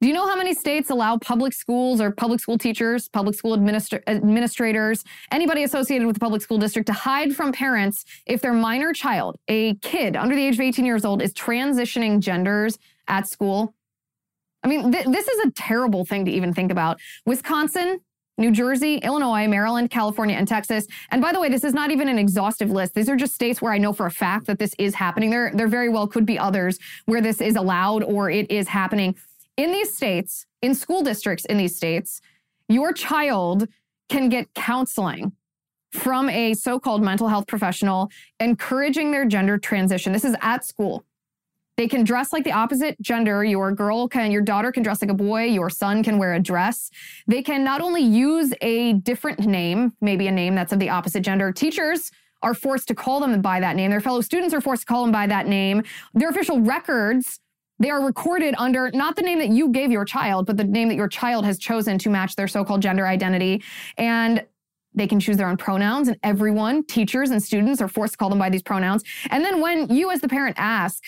Do you know how many states allow public schools or public school teachers, public school administra- administrators, anybody associated with the public school district to hide from parents if their minor child, a kid under the age of 18 years old, is transitioning genders at school? I mean, th- this is a terrible thing to even think about. Wisconsin, New Jersey, Illinois, Maryland, California, and Texas. And by the way, this is not even an exhaustive list. These are just states where I know for a fact that this is happening. There, there very well could be others where this is allowed or it is happening in these states, in school districts in these states, your child can get counseling from a so called mental health professional encouraging their gender transition. This is at school. They can dress like the opposite gender. Your girl can, your daughter can dress like a boy. Your son can wear a dress. They can not only use a different name, maybe a name that's of the opposite gender. Teachers are forced to call them by that name. Their fellow students are forced to call them by that name. Their official records they are recorded under not the name that you gave your child, but the name that your child has chosen to match their so called gender identity. And they can choose their own pronouns, and everyone, teachers and students, are forced to call them by these pronouns. And then when you, as the parent, ask,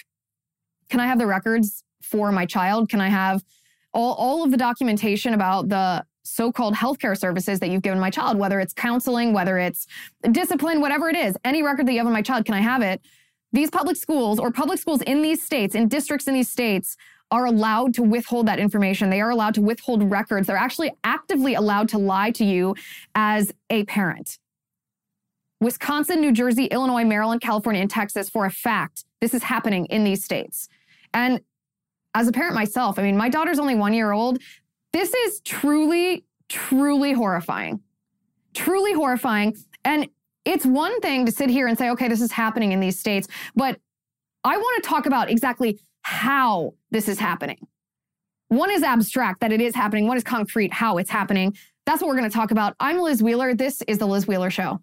Can I have the records for my child? Can I have all, all of the documentation about the so-called healthcare services that you've given my child, whether it's counseling, whether it's discipline, whatever it is, any record that you have on my child, can I have it? These public schools or public schools in these states, in districts in these states, are allowed to withhold that information. They are allowed to withhold records. They're actually actively allowed to lie to you as a parent. Wisconsin, New Jersey, Illinois, Maryland, California, and Texas, for a fact, this is happening in these states. And as a parent myself, I mean, my daughter's only one year old. This is truly, truly horrifying. Truly horrifying. And it's one thing to sit here and say, okay, this is happening in these states, but I want to talk about exactly how this is happening. One is abstract, that it is happening. One is concrete, how it's happening. That's what we're going to talk about. I'm Liz Wheeler. This is The Liz Wheeler Show.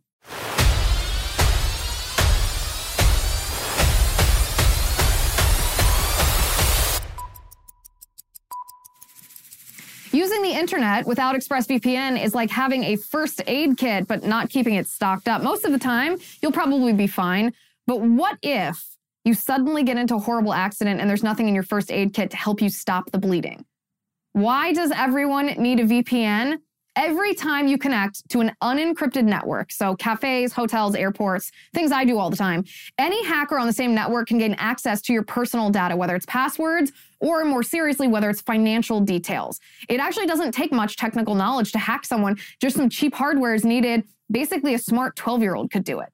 Using the internet without ExpressVPN is like having a first aid kit, but not keeping it stocked up. Most of the time, you'll probably be fine. But what if you suddenly get into a horrible accident and there's nothing in your first aid kit to help you stop the bleeding? Why does everyone need a VPN? Every time you connect to an unencrypted network, so cafes, hotels, airports, things I do all the time, any hacker on the same network can gain access to your personal data, whether it's passwords or more seriously, whether it's financial details. It actually doesn't take much technical knowledge to hack someone, just some cheap hardware is needed. Basically, a smart 12 year old could do it.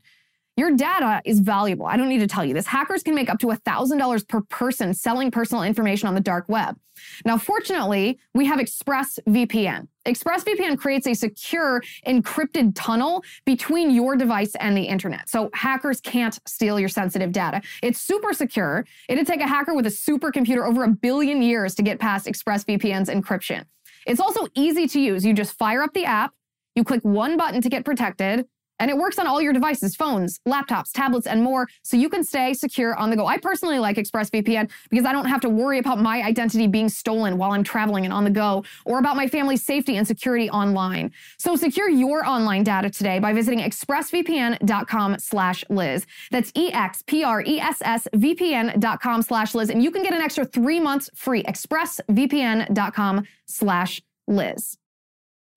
Your data is valuable. I don't need to tell you this. Hackers can make up to $1,000 per person selling personal information on the dark web. Now, fortunately, we have ExpressVPN. ExpressVPN creates a secure encrypted tunnel between your device and the internet. So hackers can't steal your sensitive data. It's super secure. It'd take a hacker with a supercomputer over a billion years to get past ExpressVPN's encryption. It's also easy to use. You just fire up the app, you click one button to get protected, and it works on all your devices, phones, laptops, tablets, and more, so you can stay secure on the go. I personally like ExpressVPN because I don't have to worry about my identity being stolen while I'm traveling and on the go, or about my family's safety and security online. So secure your online data today by visiting expressvpn.com slash Liz. That's E-X-P-R-E-S-S-V-P-N.com slash Liz. And you can get an extra three months free. expressvpn.com slash Liz.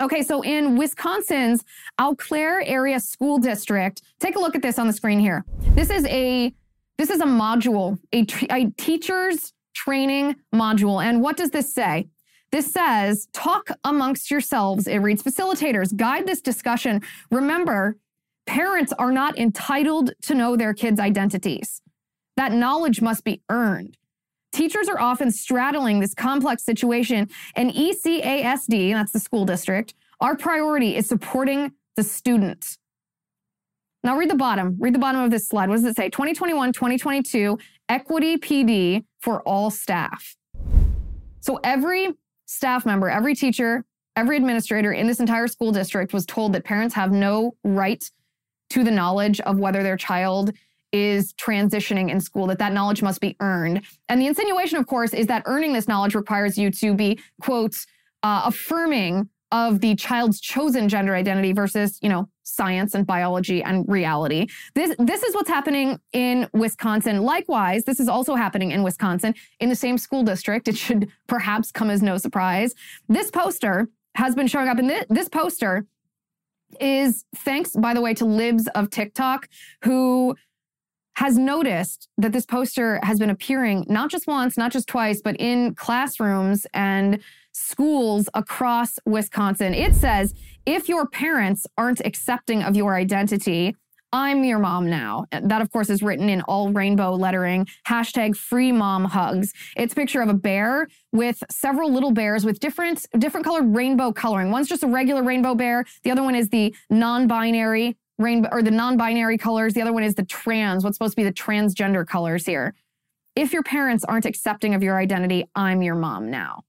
Okay, so in Wisconsin's Eau Claire Area School District, take a look at this on the screen here. This is a this is a module, a, a teacher's training module. And what does this say? This says, talk amongst yourselves. It reads, facilitators, guide this discussion. Remember, parents are not entitled to know their kids' identities. That knowledge must be earned. Teachers are often straddling this complex situation, and ECASD, that's the school district, our priority is supporting the student. Now, read the bottom. Read the bottom of this slide. What does it say? 2021 2022 Equity PD for all staff. So, every staff member, every teacher, every administrator in this entire school district was told that parents have no right to the knowledge of whether their child is transitioning in school, that that knowledge must be earned. And the insinuation, of course, is that earning this knowledge requires you to be, quote, uh, affirming of the child's chosen gender identity versus, you know, science and biology and reality. This this is what's happening in Wisconsin. Likewise, this is also happening in Wisconsin in the same school district. It should perhaps come as no surprise. This poster has been showing up, and this, this poster is thanks, by the way, to Libs of TikTok who has noticed that this poster has been appearing not just once, not just twice, but in classrooms and schools across Wisconsin. It says if your parents aren't accepting of your identity, I'm your mom now. That, of course, is written in all rainbow lettering. Hashtag free mom hugs. It's a picture of a bear with several little bears with different, different colored rainbow coloring. One's just a regular rainbow bear. The other one is the non-binary rainbow or the non-binary colors. The other one is the trans, what's supposed to be the transgender colors here. If your parents aren't accepting of your identity, I'm your mom now.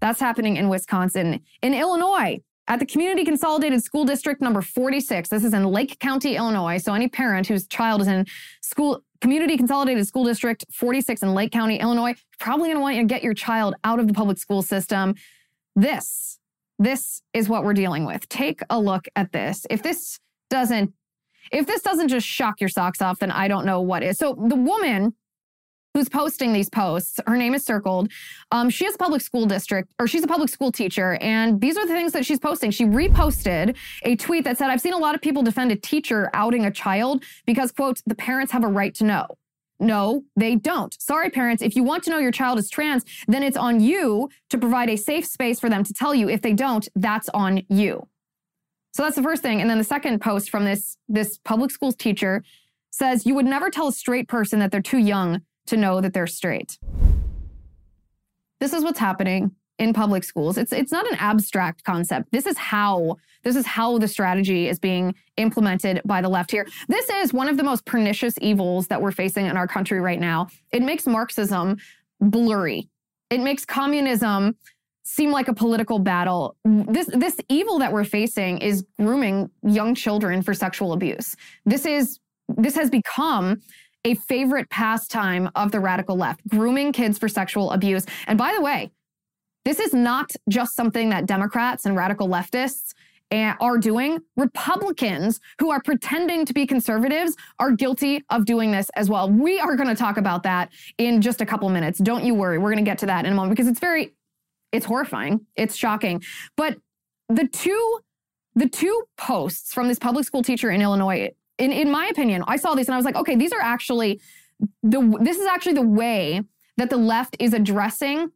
That's happening in Wisconsin. In Illinois, at the Community Consolidated School District number 46, this is in Lake County, Illinois. So any parent whose child is in school Community Consolidated School District 46 in Lake County, Illinois, probably going to want you to get your child out of the public school system. This, this is what we're dealing with. Take a look at this. If this doesn't if this doesn't just shock your socks off, then I don't know what is. So the woman who's posting these posts, her name is circled. Um, she has a public school district, or she's a public school teacher, and these are the things that she's posting. She reposted a tweet that said, I've seen a lot of people defend a teacher outing a child because, quote, the parents have a right to know. No, they don't. Sorry, parents. If you want to know your child is trans, then it's on you to provide a safe space for them to tell you. If they don't, that's on you. So that's the first thing. And then the second post from this, this public schools teacher says, You would never tell a straight person that they're too young to know that they're straight. This is what's happening in public schools. It's it's not an abstract concept. This is how this is how the strategy is being implemented by the left here. This is one of the most pernicious evils that we're facing in our country right now. It makes Marxism blurry. It makes communism seem like a political battle. This this evil that we're facing is grooming young children for sexual abuse. This is this has become a favorite pastime of the radical left, grooming kids for sexual abuse. And by the way, this is not just something that Democrats and radical leftists eh, are doing. Republicans who are pretending to be conservatives are guilty of doing this as well. We are going to talk about that in just a couple minutes. Don't you worry. We're going to get to that in a moment because it's very it's horrifying. It's shocking. But the two the two posts from this public school teacher in Illinois, in, in my opinion, I saw these and I was like, okay, these are actually the this is actually the way that the left is addressing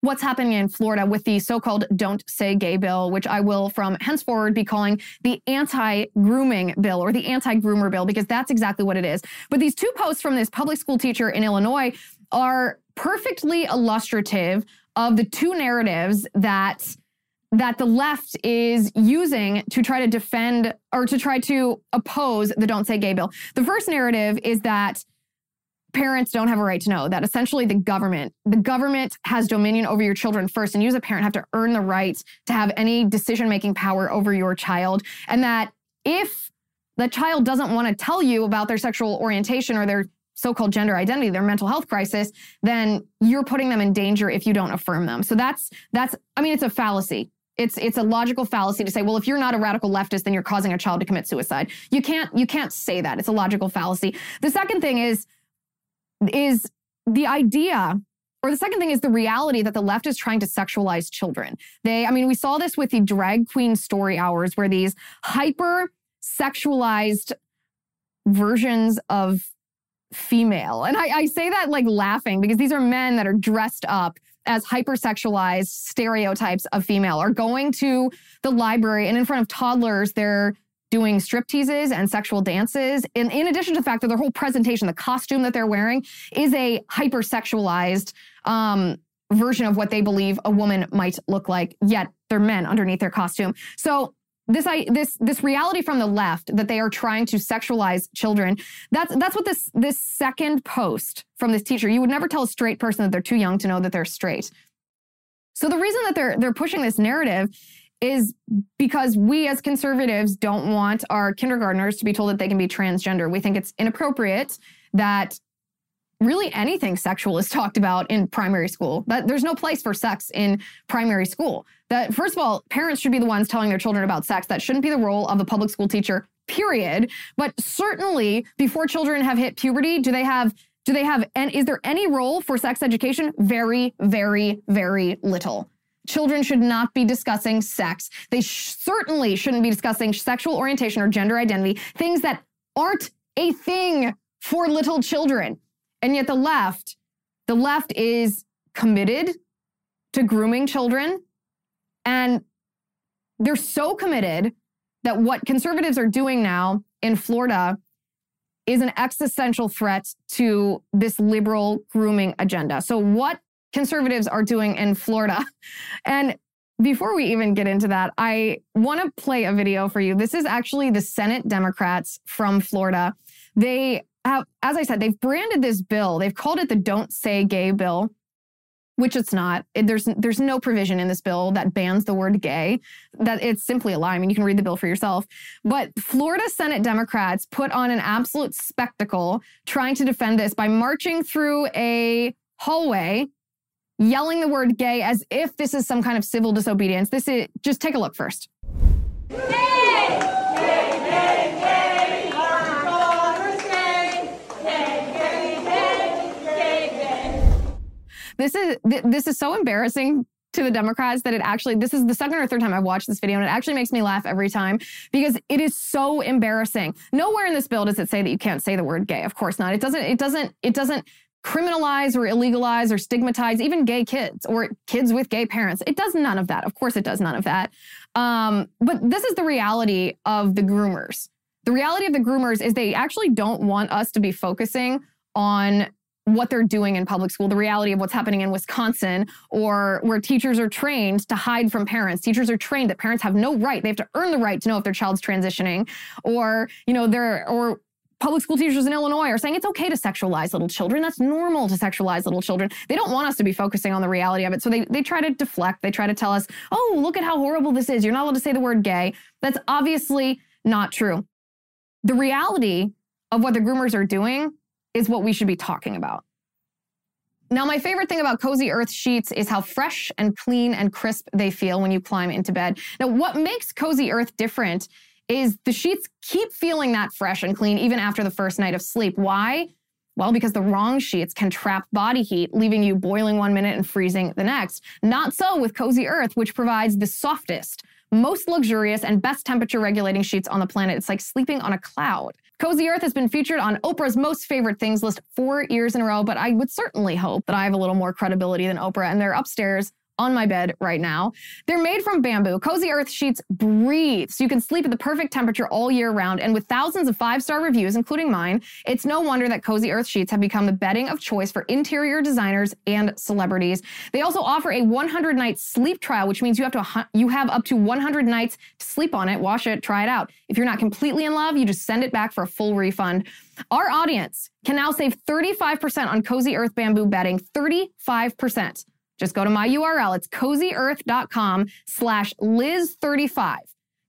what's happening in Florida with the so-called don't say gay bill, which I will from henceforward be calling the anti-grooming bill or the anti-groomer bill, because that's exactly what it is. But these two posts from this public school teacher in Illinois are perfectly illustrative of the two narratives that that the left is using to try to defend or to try to oppose the don't say gay bill. The first narrative is that parents don't have a right to know that essentially the government the government has dominion over your children first and you as a parent have to earn the right to have any decision making power over your child and that if the child doesn't want to tell you about their sexual orientation or their so-called gender identity, their mental health crisis, then you're putting them in danger if you don't affirm them. So that's that's I mean it's a fallacy. It's it's a logical fallacy to say, well, if you're not a radical leftist, then you're causing a child to commit suicide. You can't you can't say that. It's a logical fallacy. The second thing is is the idea or the second thing is the reality that the left is trying to sexualize children. They, I mean, we saw this with the drag queen story hours where these hyper sexualized versions of female. And I, I say that like laughing because these are men that are dressed up as hypersexualized stereotypes of female are going to the library and in front of toddlers, they're doing strip teases and sexual dances. And in addition to the fact that their whole presentation, the costume that they're wearing is a hypersexualized um, version of what they believe a woman might look like, yet they're men underneath their costume. So this I this this reality from the left that they are trying to sexualize children. That's that's what this this second post from this teacher. You would never tell a straight person that they're too young to know that they're straight. So the reason that they're they're pushing this narrative is because we as conservatives don't want our kindergartners to be told that they can be transgender. We think it's inappropriate that really anything sexual is talked about in primary school. That there's no place for sex in primary school. That first of all, parents should be the ones telling their children about sex. That shouldn't be the role of the public school teacher, period. But certainly before children have hit puberty, do they have do they have and is there any role for sex education? Very, very, very little. Children should not be discussing sex. They sh- certainly shouldn't be discussing sexual orientation or gender identity, things that aren't a thing for little children. And yet the left, the left is committed to grooming children. And they're so committed that what conservatives are doing now in Florida is an existential threat to this liberal grooming agenda. So, what conservatives are doing in Florida, and before we even get into that, I want to play a video for you. This is actually the Senate Democrats from Florida. They Uh, as I said, they've branded this bill. They've called it the Don't Say Gay bill, which it's not. There's there's no provision in this bill that bans the word gay. That it's simply a lie. I mean, you can read the bill for yourself. But Florida Senate Democrats put on an absolute spectacle trying to defend this by marching through a hallway yelling the word gay as if this is some kind of civil disobedience. This is just take a look first. This is this is so embarrassing to the Democrats that it actually this is the second or third time I've watched this video and it actually makes me laugh every time because it is so embarrassing. Nowhere in this bill does it say that you can't say the word gay. Of course not. It doesn't it doesn't it doesn't criminalize or illegalize or stigmatize even gay kids or kids with gay parents. It does none of that. Of course it does none of that. Um, but this is the reality of the groomers. The reality of the groomers is they actually don't want us to be focusing on what they're doing in public school, the reality of what's happening in Wisconsin, or where teachers are trained to hide from parents. Teachers are trained that parents have no right; they have to earn the right to know if their child's transitioning, or you know, they're or public school teachers in Illinois are saying it's okay to sexualize little children. That's normal to sexualize little children. They don't want us to be focusing on the reality of it. So they, they try to deflect. They try to tell us, oh, look at how horrible this is. You're not allowed to say the word gay. That's obviously not true. The reality of what the groomers are doing is what we should be talking about. Now, my favorite thing about Cozy Earth sheets is how fresh and clean and crisp they feel when you climb into bed. Now, what makes Cozy Earth different is the sheets keep feeling that fresh and clean even after the first night of sleep. Why? Well, because the wrong sheets can trap body heat, leaving you boiling one minute and freezing the next. Not so with Cozy Earth, which provides the softest, most luxurious, and best temperature regulating sheets on the planet. It's like sleeping on a cloud. Cozy Earth has been featured on Oprah's most favorite things list four years in a row, but I would certainly hope that I have a little more credibility than Oprah, and they're upstairs on my bed right now. They're made from bamboo. Cozy Earth sheets breathe, so you can sleep at the perfect temperature all year round. And with thousands of five star reviews, including mine, it's no wonder that Cozy Earth sheets have become the bedding of choice for interior designers and celebrities. They also offer a 100 night sleep trial, which means you have to you have up to 100 nights to sleep on it, wash it, try it out. If you're not completely in love, you just send it back for a full refund. Our audience can now save 35% on Cozy Earth bamboo bedding, 35%. Just go to my URL. It's cozyearth.com slash Liz35.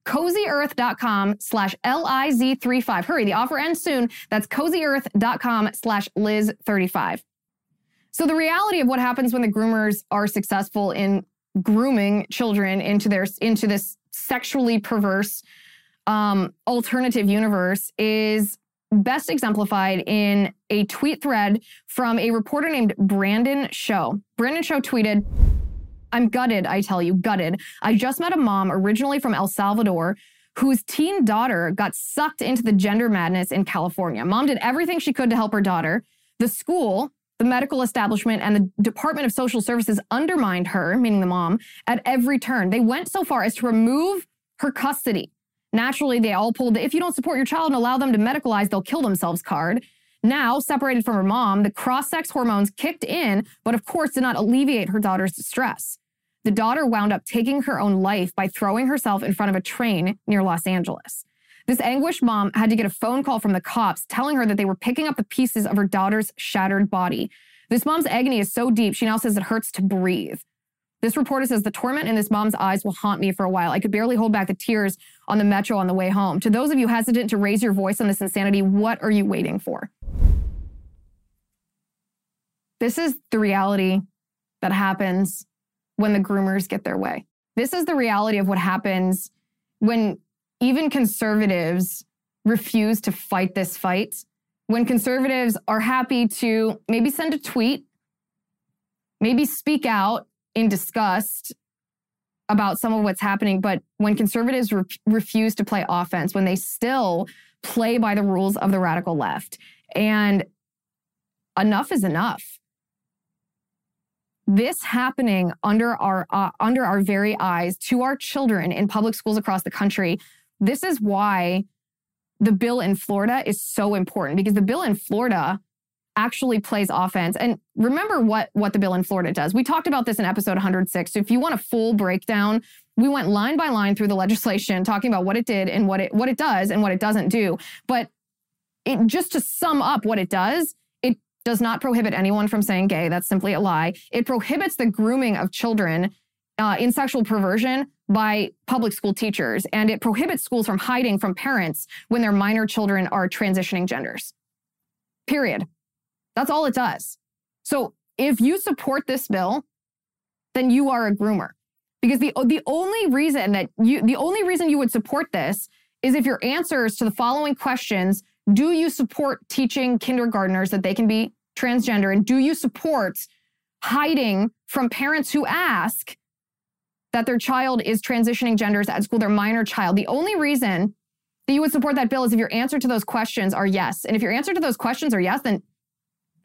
Cozyearth.com slash L-I-Z35. Hurry, the offer ends soon. That's cozyearth.com slash Liz35. So the reality of what happens when the groomers are successful in grooming children into their into this sexually perverse um, alternative universe is best exemplified in a tweet thread from a reporter named Brandon Show. Brandon Show tweeted, I'm gutted, I tell you, gutted. I just met a mom originally from El Salvador whose teen daughter got sucked into the gender madness in California. Mom did everything she could to help her daughter. The school, the medical establishment, and the Department of Social Services undermined her, meaning the mom, at every turn. They went so far as to remove her custody. Naturally, they all pulled the if you don't support your child and allow them to medicalize, they'll kill themselves card. Now, separated from her mom, the cross sex hormones kicked in, but of course did not alleviate her daughter's distress. The daughter wound up taking her own life by throwing herself in front of a train near Los Angeles. This anguished mom had to get a phone call from the cops telling her that they were picking up the pieces of her daughter's shattered body. This mom's agony is so deep, she now says it hurts to breathe. This reporter says the torment in this mom's eyes will haunt me for a while. I could barely hold back the tears on the metro on the way home. To those of you hesitant to raise your voice on this insanity, what are you waiting for? This is the reality that happens when the groomers get their way. This is the reality of what happens when even conservatives refuse to fight this fight. When conservatives are happy to maybe send a tweet, maybe speak out in disgust about some of what's happening, but when conservatives re- refuse to play offense, when they still play by the rules of the radical left, and enough is enough. This happening under our uh, under our very eyes to our children in public schools across the country. This is why the bill in Florida is so important because the bill in Florida actually plays offense. And remember what what the bill in Florida does. We talked about this in episode 106. So if you want a full breakdown, we went line by line through the legislation talking about what it did and what it what it does and what it doesn't do. But it just to sum up what it does, it does not prohibit anyone from saying gay. That's simply a lie. It prohibits the grooming of children uh, in sexual perversion by public school teachers, and it prohibits schools from hiding from parents when their minor children are transitioning genders. Period. That's all it does. So if you support this bill, then you are a groomer. Because the, the only reason that you, the only reason you would support this is if your answers to the following questions do you support teaching kindergartners that they can be transgender? And do you support hiding from parents who ask that their child is transitioning genders at school, their minor child? The only reason that you would support that bill is if your answer to those questions are yes. And if your answer to those questions are yes, then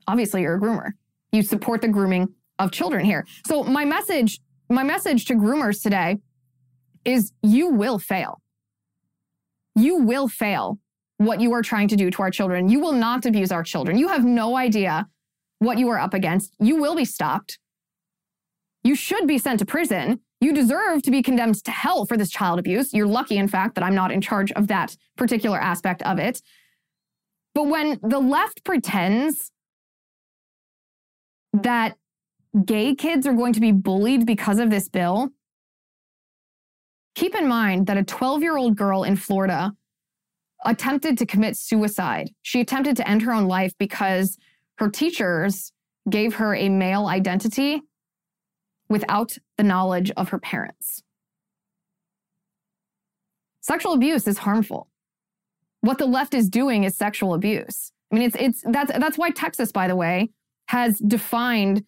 obviously you're a groomer. You support the grooming of children here. So my message, my message to groomers today is you will fail. You will fail what you are trying to do to our children. You will not abuse our children. You have no idea what you are up against. You will be stopped. You should be sent to prison. You deserve to be condemned to hell for this child abuse. You're lucky, in fact, that I'm not in charge of that particular aspect of it. But when the left pretends that gay kids are going to be bullied because of this bill, keep in mind that a 12 year old girl in Florida attempted to commit suicide. She attempted to end her own life because her teachers gave her a male identity without the knowledge of her parents. Sexual abuse is harmful. What the left is doing is sexual abuse. I mean, it's it's that's that's why Texas, by the way, has defined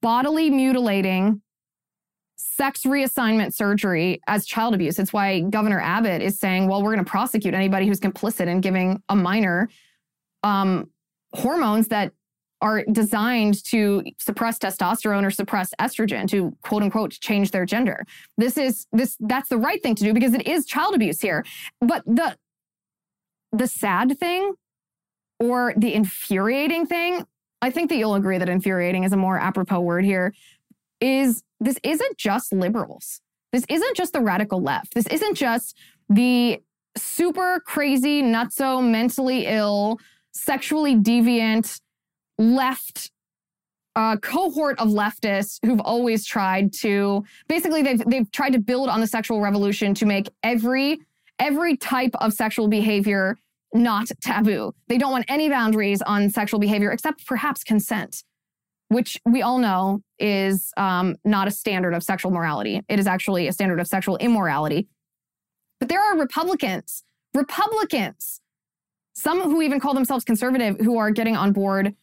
bodily mutilating sex reassignment surgery as child abuse. It's why Governor Abbott is saying, well, we're going to prosecute anybody who's complicit in giving a minor um, hormones that are designed to suppress testosterone or suppress estrogen to quote unquote change their gender. This is this that's the right thing to do because it is child abuse here. But the the sad thing or the infuriating thing I think that you'll agree that infuriating is a more apropos word here, is this isn't just liberals. This isn't just the radical left. This isn't just the super crazy, nutso, mentally ill, sexually deviant left uh, cohort of leftists who've always tried to basically they've they've tried to build on the sexual revolution to make every every type of sexual behavior not taboo. They don't want any boundaries on sexual behavior except perhaps consent, which we all know is um, not a standard of sexual morality. It is actually a standard of sexual immorality. But there are Republicans, Republicans, some who even call themselves conservative, who are getting on board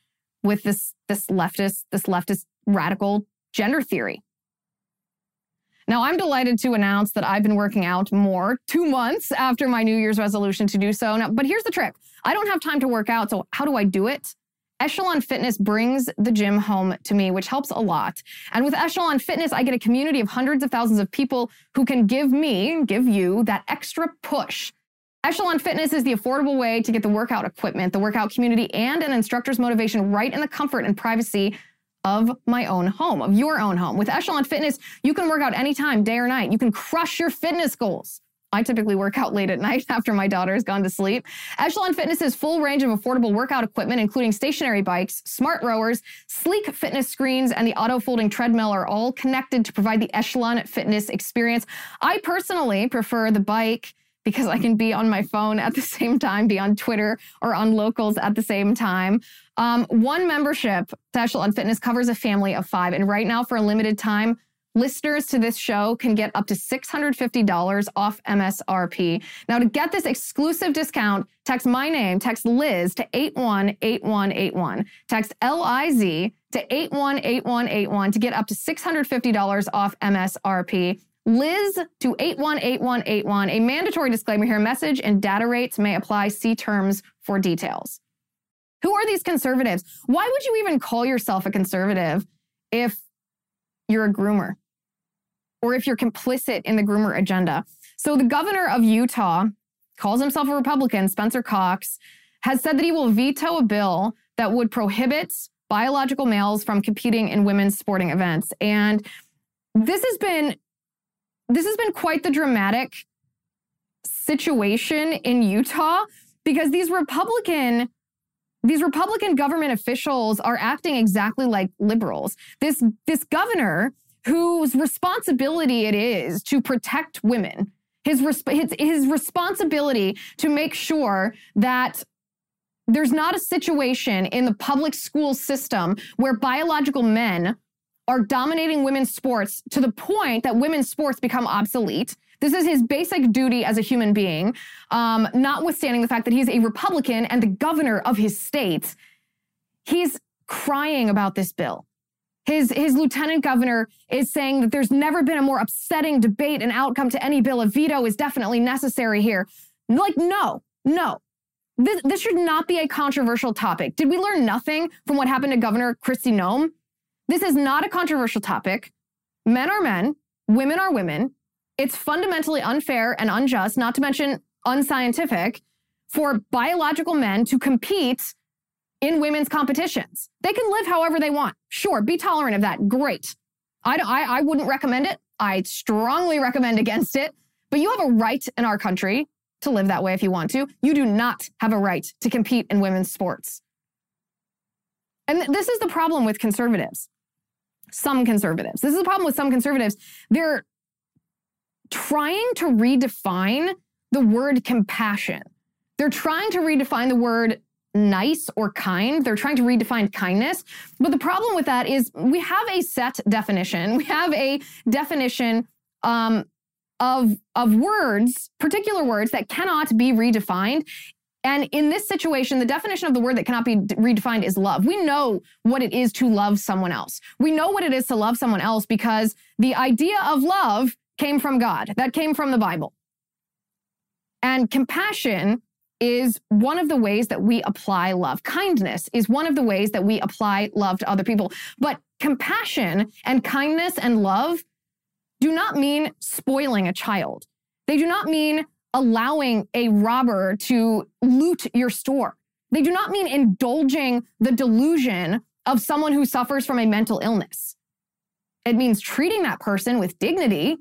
with this this leftist, this leftist radical gender theory. Now, I'm delighted to announce that I've been working out more two months after my New Year's resolution to do so. Now, but here's the trick I don't have time to work out. So, how do I do it? Echelon Fitness brings the gym home to me, which helps a lot. And with Echelon Fitness, I get a community of hundreds of thousands of people who can give me, give you that extra push. Echelon Fitness is the affordable way to get the workout equipment, the workout community, and an instructor's motivation right in the comfort and privacy of my own home, of your own home. With Echelon Fitness, you can work out anytime, day or night. You can crush your fitness goals. I typically work out late at night after my daughter has gone to sleep. Echelon Fitness's full range of affordable workout equipment, including stationary bikes, smart rowers, sleek fitness screens, and the auto folding treadmill, are all connected to provide the Echelon Fitness experience. I personally prefer the bike because I can be on my phone at the same time, be on Twitter or on locals at the same time. Um, one membership to Echelon Fitness covers a family of five. And right now, for a limited time, listeners to this show can get up to $650 off MSRP. Now, to get this exclusive discount, text my name, text Liz to 818181. Text L I Z to 818181 to get up to $650 off MSRP. Liz to 818181. A mandatory disclaimer here message and data rates may apply. See terms for details. Who are these conservatives? Why would you even call yourself a conservative if you're a groomer or if you're complicit in the groomer agenda? So, the governor of Utah calls himself a Republican, Spencer Cox, has said that he will veto a bill that would prohibit biological males from competing in women's sporting events. And this has been this has been quite the dramatic situation in Utah because these Republican these Republican government officials are acting exactly like liberals. This this governor whose responsibility it is to protect women, his, resp- his, his responsibility to make sure that there's not a situation in the public school system where biological men are dominating women's sports to the point that women's sports become obsolete. This is his basic duty as a human being, um, notwithstanding the fact that he's a Republican and the governor of his state. He's crying about this bill. His, his lieutenant governor is saying that there's never been a more upsetting debate and outcome to any bill. A veto is definitely necessary here. Like, no, no. This, this should not be a controversial topic. Did we learn nothing from what happened to Governor Kristi Noem? This is not a controversial topic. Men are men, women are women. It's fundamentally unfair and unjust, not to mention unscientific, for biological men to compete in women's competitions. They can live however they want. Sure, be tolerant of that. Great. I, I, I wouldn't recommend it. I strongly recommend against it. But you have a right in our country to live that way if you want to. You do not have a right to compete in women's sports. And this is the problem with conservatives. Some conservatives. This is the problem with some conservatives. They're trying to redefine the word compassion. They're trying to redefine the word nice or kind. They're trying to redefine kindness. But the problem with that is we have a set definition. We have a definition um, of, of words, particular words that cannot be redefined. And in this situation, the definition of the word that cannot be redefined is love. We know what it is to love someone else. We know what it is to love someone else because the idea of love came from God, that came from the Bible. And compassion is one of the ways that we apply love. Kindness is one of the ways that we apply love to other people. But compassion and kindness and love do not mean spoiling a child. They do not mean allowing a robber to loot your store. They do not mean indulging the delusion of someone who suffers from a mental illness. It means treating that person with dignity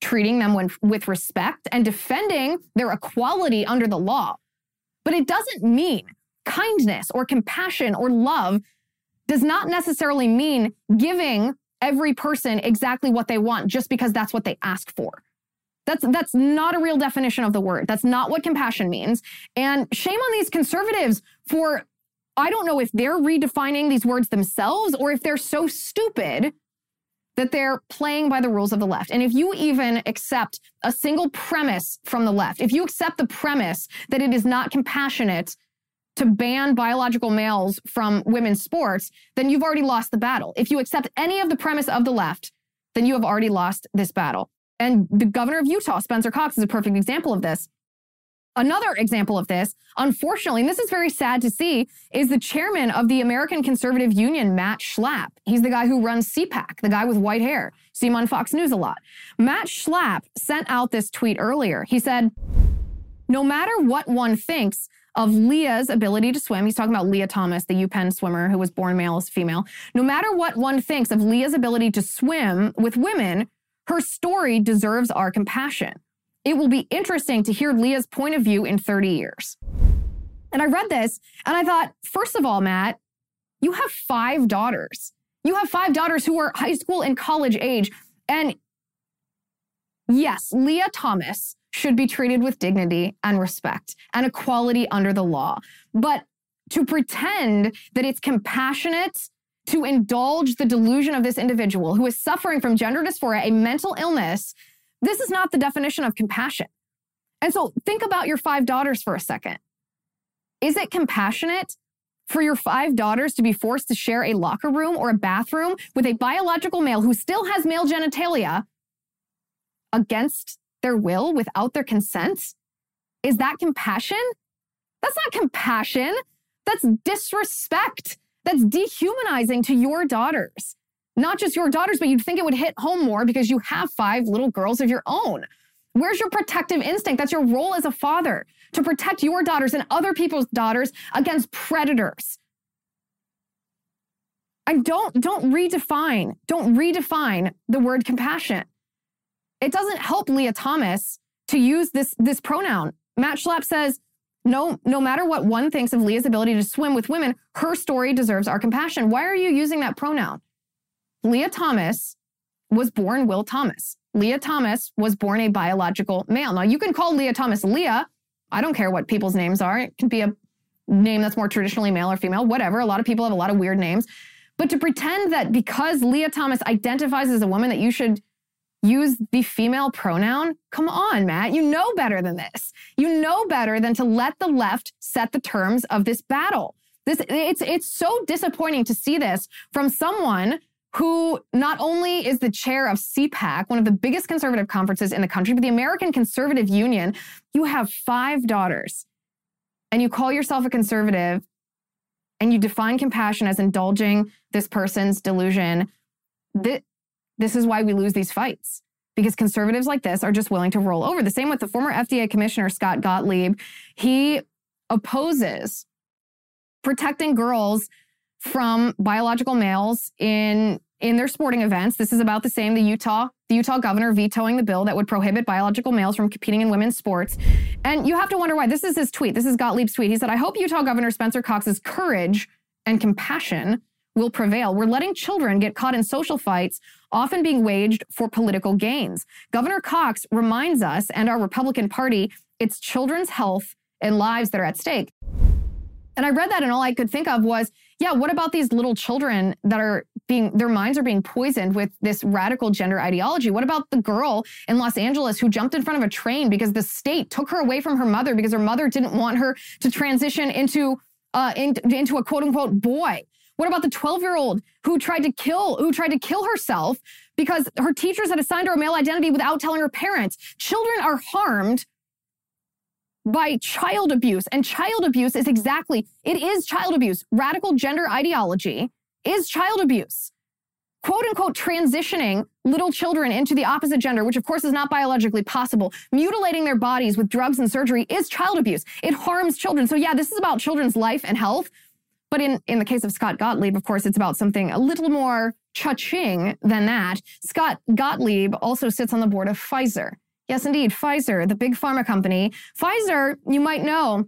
treating them when, with respect and defending their equality under the law. But it doesn't mean kindness or compassion or love does not necessarily mean giving every person exactly what they want just because that's what they ask for. That's that's not a real definition of the word. That's not what compassion means. And shame on these conservatives for I don't know if they're redefining these words themselves or if they're so stupid that they're playing by the rules of the left. And if you even accept a single premise from the left, if you accept the premise that it is not compassionate to ban biological males from women's sports, then you've already lost the battle. If you accept any of the premise of the left, then you have already lost this battle. And the governor of Utah, Spencer Cox, is a perfect example of this. Another example of this, unfortunately, and this is very sad to see, is the chairman of the American Conservative Union, Matt Schlapp. He's the guy who runs CPAC, the guy with white hair. See him on Fox News a lot. Matt Schlapp sent out this tweet earlier. He said, No matter what one thinks of Lia's ability to swim, he's talking about Lia Thomas, the UPenn swimmer who was born male as female. No matter what one thinks of Lia's ability to swim with women, her story deserves our compassion. It will be interesting to hear Lia's point of view in 30 years. And I read this and I thought, first of all, Matt, you have five daughters. You have five daughters who are high school and college age. And yes, Lia Thomas should be treated with dignity and respect and equality under the law. But to pretend that it's compassionate to indulge the delusion of this individual who is suffering from gender dysphoria, a mental illness, this is not the definition of compassion. And so think about your five daughters for a second. Is it compassionate for your five daughters to be forced to share a locker room or a bathroom with a biological male who still has male genitalia against their will without their consent? Is that compassion? That's not compassion. That's disrespect. That's dehumanizing to your daughters. Not just your daughters, but you'd think it would hit home more because you have five little girls of your own. Where's your protective instinct? That's your role as a father to protect your daughters and other people's daughters against predators. And don't don't redefine, don't redefine the word compassion. It doesn't help Lia Thomas to use this this pronoun. Matt Schlapp says, no, no matter what one thinks of Lia's ability to swim with women, her story deserves our compassion. Why are you using that pronoun? Lia Thomas was born Will Thomas. Lia Thomas was born a biological male. Now, you can call Lia Thomas Lia. I don't care what people's names are. It can be a name that's more traditionally male or female, whatever. A lot of people have a lot of weird names. But to pretend that because Lia Thomas identifies as a woman, that you should use the female pronoun, come on, Matt. You know better than this. You know better than to let the left set the terms of this battle. This it's it's so disappointing to see this from someone who not only is the chair of CPAC, one of the biggest conservative conferences in the country, but the American Conservative Union, you have five daughters and you call yourself a conservative and you define compassion as indulging this person's delusion. This, this is why we lose these fights because conservatives like this are just willing to roll over. The same with the former FDA Commissioner, Scott Gottlieb. He opposes protecting girls from biological males in in their sporting events. This is about the same. The Utah, the Utah governor vetoing the bill that would prohibit biological males from competing in women's sports. And you have to wonder why. This is his tweet. This is Gottlieb's tweet. He said, I hope Utah Governor Spencer Cox's courage and compassion will prevail. We're letting children get caught in social fights, often being waged for political gains. Governor Cox reminds us and our Republican Party it's children's health and lives that are at stake. And I read that, and all I could think of was, yeah, what about these little children that are being, their minds are being poisoned with this radical gender ideology? What about the girl in Los Angeles who jumped in front of a train because the state took her away from her mother because her mother didn't want her to transition into, uh, in, into a quote unquote boy? What about the 12 year old who tried to kill, who tried to kill herself because her teachers had assigned her a male identity without telling her parents? Children are harmed by child abuse. And child abuse is exactly, it is child abuse. Radical gender ideology is child abuse. Quote unquote, transitioning little children into the opposite gender, which of course is not biologically possible, mutilating their bodies with drugs and surgery is child abuse. It harms children. So, yeah, this is about children's life and health. But in, in the case of Scott Gottlieb, of course, it's about something a little more cha-ching than that. Scott Gottlieb also sits on the board of Pfizer. Yes, indeed. Pfizer, the big pharma company. Pfizer, you might know,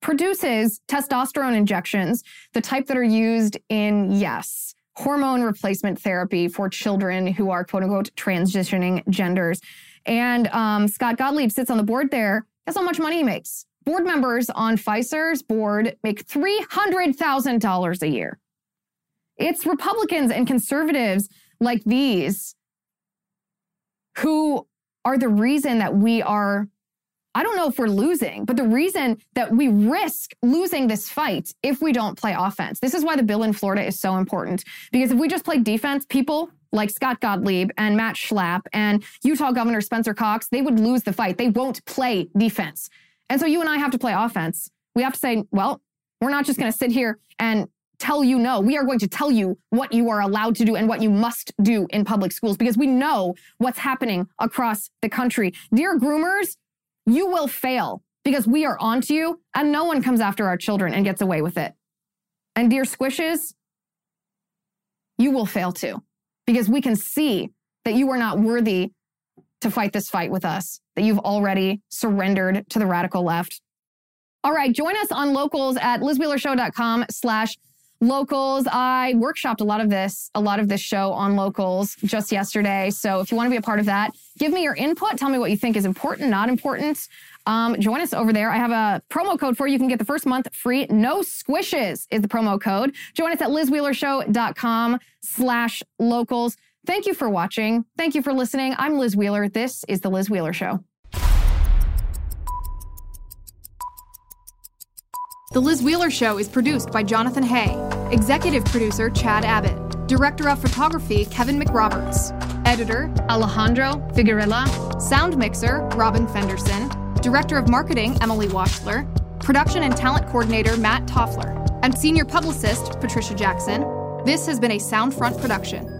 produces testosterone injections, the type that are used in, yes, hormone replacement therapy for children who are quote unquote transitioning genders. And um, Scott Gottlieb sits on the board there. Guess how much money he makes? Board members on Pfizer's board make $300,000 a year. It's Republicans and conservatives like these who are the reason that we are I don't know if we're losing, but the reason that we risk losing this fight if we don't play offense. This is why the bill in Florida is so important. Because if we just play defense, people like Scott Gottlieb and Matt Schlapp and Utah Governor Spencer Cox, they would lose the fight. They won't play defense. And so you and I have to play offense. We have to say, well, we're not just going to sit here and tell you no. We are going to tell you what you are allowed to do and what you must do in public schools because we know what's happening across the country. Dear groomers, you will fail because we are onto you and no one comes after our children and gets away with it. And dear squishes, you will fail too because we can see that you are not worthy to fight this fight with us, that you've already surrendered to the radical left. All right, join us on locals at lizwheelershow.com slash locals. I workshopped a lot of this, a lot of this show on locals just yesterday. So if you want to be a part of that, give me your input. Tell me what you think is important, not important. Um, join us over there. I have a promo code for you. You can get the first month free. No squishes is the promo code. Join us at lizwheelershow.com slash locals. Thank you for watching. Thank you for listening. I'm Liz Wheeler. This is The Liz Wheeler Show. The Liz Wheeler Show is produced by Jonathan Hay, executive producer Chad Abbott, director of photography Kevin McRoberts, editor Alejandro Figuerella, sound mixer Robin Fenderson, director of marketing Emily Washler, production and talent coordinator Matt Toffler, and senior publicist Patricia Jackson. This has been a Soundfront production.